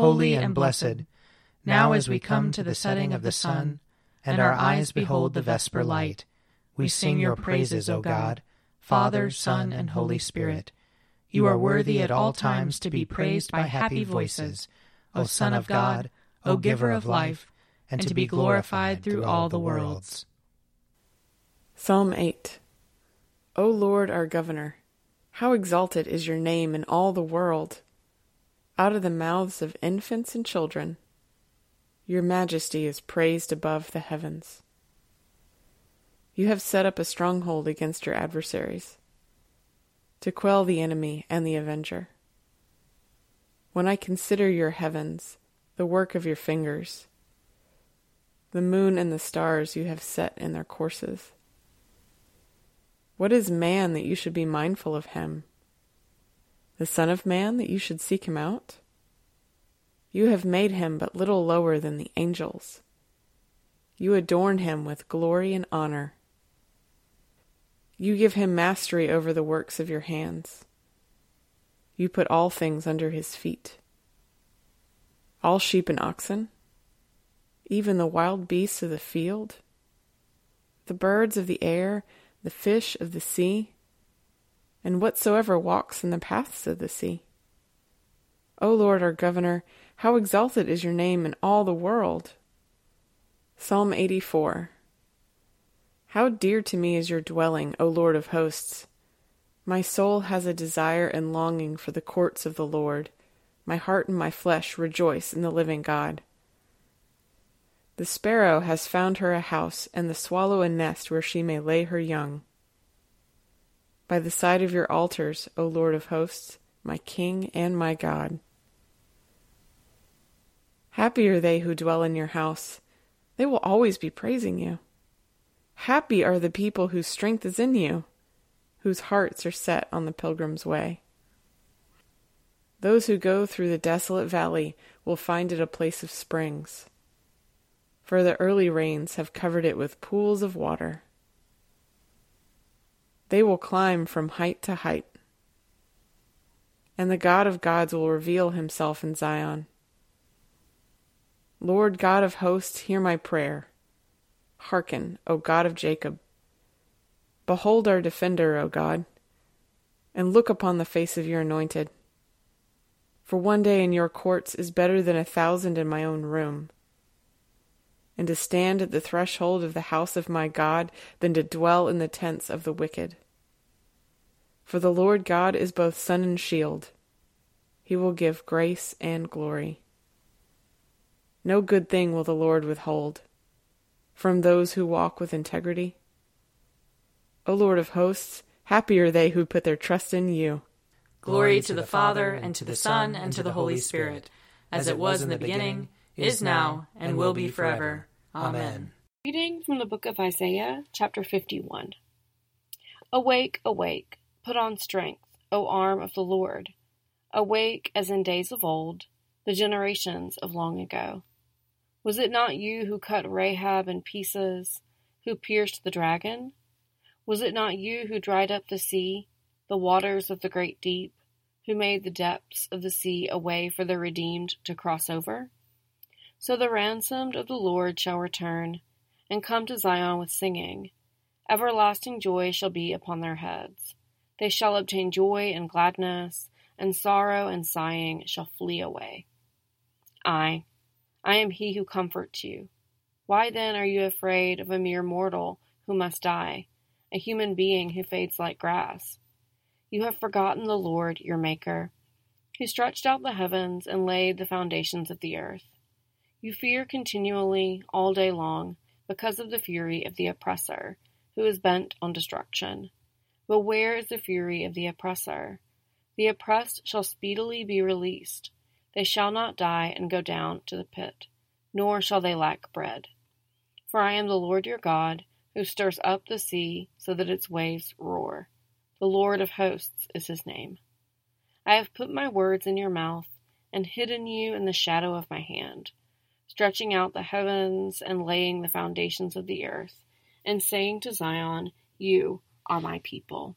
holy and blessed, now as we come to the setting of the sun, and our eyes behold the vesper light, we sing your praises, O God, Father, Son, and Holy Spirit. You are worthy at all times to be praised by happy voices, O Son of God, O Giver of life, and to be glorified through all the worlds. Psalm 8 O Lord our Governor, how exalted is your name in all the world! Out of the mouths of infants and children, your majesty is praised above the heavens. You have set up a stronghold against your adversaries, to quell the enemy and the avenger. When I consider your heavens, the work of your fingers, the moon and the stars you have set in their courses. What is man that you should be mindful of him? The Son of Man that you should seek him out? You have made him but little lower than the angels. You adorn him with glory and honor. You give him mastery over the works of your hands. You put all things under his feet. All sheep and oxen, even the wild beasts of the field, the birds of the air, the fish of the sea, and whatsoever walks in the paths of the sea. O Lord our Governor, how exalted is your name in all the world! Psalm 84 how dear to me is your dwelling, O Lord of hosts! My soul has a desire and longing for the courts of the Lord. My heart and my flesh rejoice in the living God. The sparrow has found her a house, and the swallow a nest where she may lay her young. By the side of your altars, O Lord of hosts, my King and my God. Happy are they who dwell in your house. They will always be praising you. Happy are the people whose strength is in you, whose hearts are set on the pilgrim's way. Those who go through the desolate valley will find it a place of springs, for the early rains have covered it with pools of water. They will climb from height to height, and the God of gods will reveal himself in Zion. Lord God of hosts, hear my prayer. Hearken, O God of Jacob. Behold our defender, O God, and look upon the face of your anointed. For one day in your courts is better than a thousand in my own room. And to stand at the threshold of the house of my God than to dwell in the tents of the wicked. For the Lord God is both sun and shield. He will give grace and glory. No good thing will the Lord withhold from those who walk with integrity? O Lord of hosts, happy are they who put their trust in you. Glory to the Father, and to the Son, and to the Holy Spirit, as it was in the beginning, is now, and will be forever. Amen. Reading from the book of Isaiah, chapter 51. Awake, awake, put on strength, O arm of the Lord. Awake as in days of old, the generations of long ago. Was it not you who cut Rahab in pieces, who pierced the dragon? Was it not you who dried up the sea, the waters of the great deep, who made the depths of the sea a way for the redeemed to cross over? So the ransomed of the Lord shall return, and come to Zion with singing. Everlasting joy shall be upon their heads. They shall obtain joy and gladness, and sorrow and sighing shall flee away. I, I am he who comforts you. Why then are you afraid of a mere mortal who must die, a human being who fades like grass? You have forgotten the Lord your Maker, who stretched out the heavens and laid the foundations of the earth. You fear continually all day long because of the fury of the oppressor, who is bent on destruction. But where is the fury of the oppressor? The oppressed shall speedily be released They shall not die and go down to the pit, nor shall they lack bread. For I am the Lord your God, who stirs up the sea so that its waves roar. The Lord of hosts is his name. I have put my words in your mouth and hidden you in the shadow of my hand, stretching out the heavens and laying the foundations of the earth, and saying to Zion, You are my people.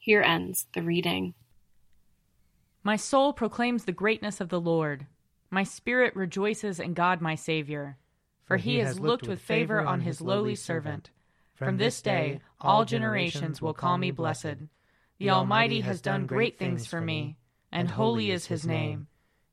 Here ends the reading. My soul proclaims the greatness of the Lord. My spirit rejoices in God my Saviour. For he has looked with favor on his lowly servant. From this day all generations will call me blessed. The Almighty has done great things for me, and holy is his name.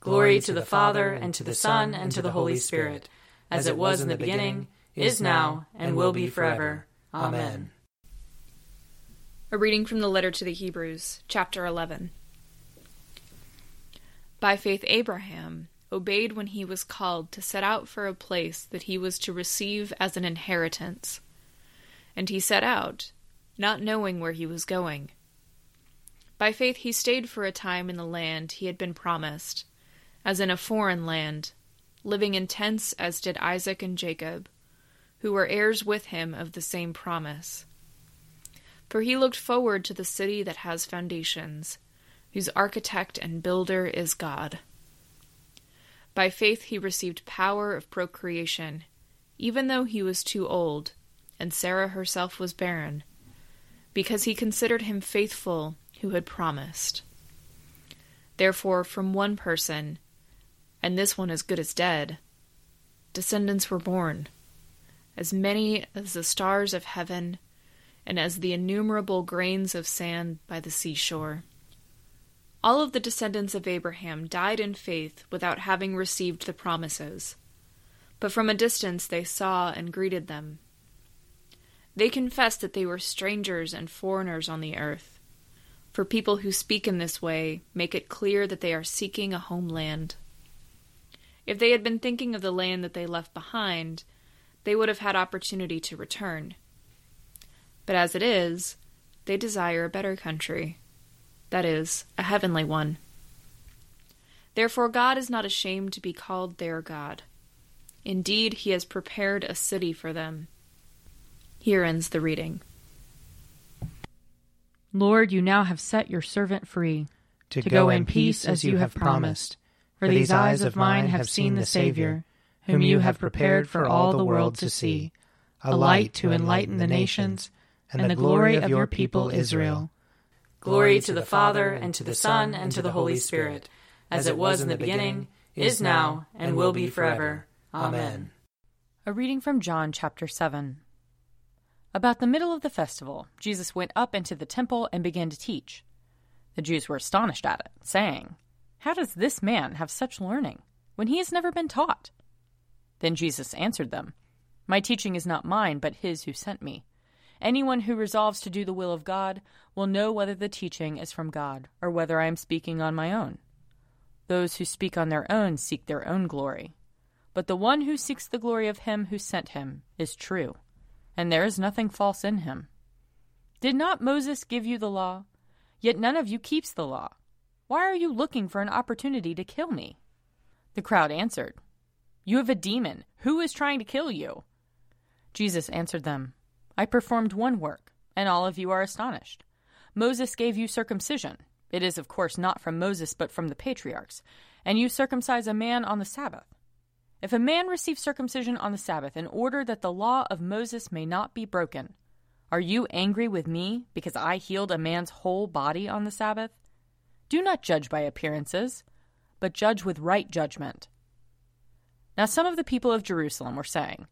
Glory to the Father, and to the Son, and to the Holy Spirit, as it was in the beginning, is now, and will be forever. Amen. A reading from the letter to the Hebrews, chapter 11. By faith, Abraham obeyed when he was called to set out for a place that he was to receive as an inheritance. And he set out, not knowing where he was going. By faith, he stayed for a time in the land he had been promised, as in a foreign land, living in tents as did Isaac and Jacob, who were heirs with him of the same promise. For he looked forward to the city that has foundations whose architect and builder is God. By faith he received power of procreation, even though he was too old, and Sarah herself was barren, because he considered him faithful who had promised. Therefore, from one person, and this one as good as dead, descendants were born, as many as the stars of heaven, and as the innumerable grains of sand by the seashore. All of the descendants of Abraham died in faith without having received the promises, but from a distance they saw and greeted them. They confessed that they were strangers and foreigners on the earth, for people who speak in this way make it clear that they are seeking a homeland. If they had been thinking of the land that they left behind, they would have had opportunity to return. But as it is, they desire a better country that is, a heavenly one. Therefore, God is not ashamed to be called their God. Indeed, He has prepared a city for them. Here ends the reading. Lord, you now have set your servant free to, to go in peace as you have promised. For these eyes of mine have seen the Savior, whom you have prepared for all the world to see, a light to enlighten the nations, and the glory of your people Israel. Glory to the Father, and to the Son, and to the Holy Spirit, as it was in the beginning, is now, and will be forever. Amen. A reading from John chapter 7. About the middle of the festival, Jesus went up into the temple and began to teach. The Jews were astonished at it, saying, How does this man have such learning, when he has never been taught? Then Jesus answered them, My teaching is not mine, but his who sent me. Anyone who resolves to do the will of God will know whether the teaching is from God or whether I am speaking on my own. Those who speak on their own seek their own glory. But the one who seeks the glory of him who sent him is true, and there is nothing false in him. Did not Moses give you the law? Yet none of you keeps the law. Why are you looking for an opportunity to kill me? The crowd answered, You have a demon. Who is trying to kill you? Jesus answered them, I performed one work, and all of you are astonished. Moses gave you circumcision. It is, of course, not from Moses, but from the patriarchs. And you circumcise a man on the Sabbath. If a man receives circumcision on the Sabbath in order that the law of Moses may not be broken, are you angry with me because I healed a man's whole body on the Sabbath? Do not judge by appearances, but judge with right judgment. Now some of the people of Jerusalem were saying,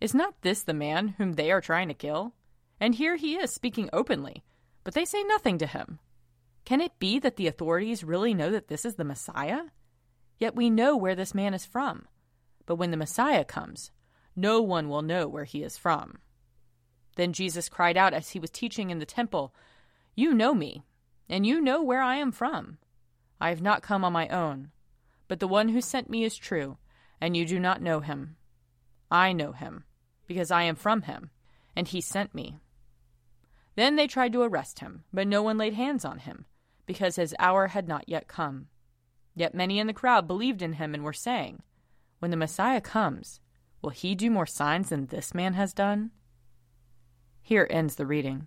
is not this the man whom they are trying to kill? And here he is speaking openly, but they say nothing to him. Can it be that the authorities really know that this is the Messiah? Yet we know where this man is from. But when the Messiah comes, no one will know where he is from. Then Jesus cried out as he was teaching in the temple, You know me, and you know where I am from. I have not come on my own, but the one who sent me is true, and you do not know him. I know him, because I am from him, and he sent me. Then they tried to arrest him, but no one laid hands on him, because his hour had not yet come. Yet many in the crowd believed in him and were saying, When the Messiah comes, will he do more signs than this man has done? Here ends the reading.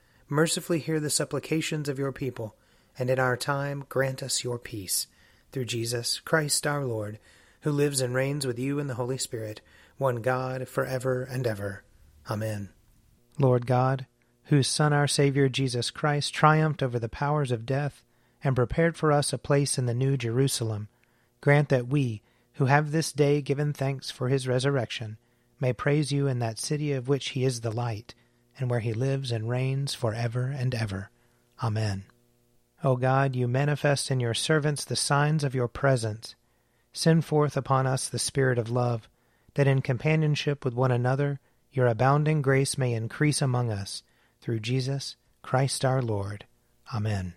Mercifully hear the supplications of your people, and in our time grant us your peace. Through Jesus Christ our Lord, who lives and reigns with you in the Holy Spirit, one God, for ever and ever. Amen. Lord God, whose Son, our Savior Jesus Christ, triumphed over the powers of death and prepared for us a place in the New Jerusalem, grant that we, who have this day given thanks for his resurrection, may praise you in that city of which he is the light, and where he lives and reigns for ever and ever. Amen. O God, you manifest in your servants the signs of your presence. Send forth upon us the Spirit of love, that in companionship with one another your abounding grace may increase among us, through Jesus Christ our Lord. Amen.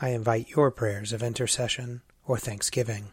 I invite your prayers of intercession or thanksgiving.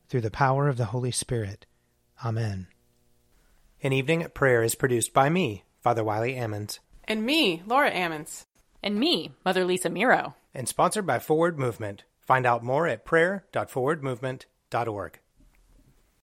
through the power of the Holy Spirit. Amen. An Evening at Prayer is produced by me, Father Wiley Ammons. And me, Laura Ammons. And me, Mother Lisa Miro. And sponsored by Forward Movement. Find out more at prayer.forwardmovement.org.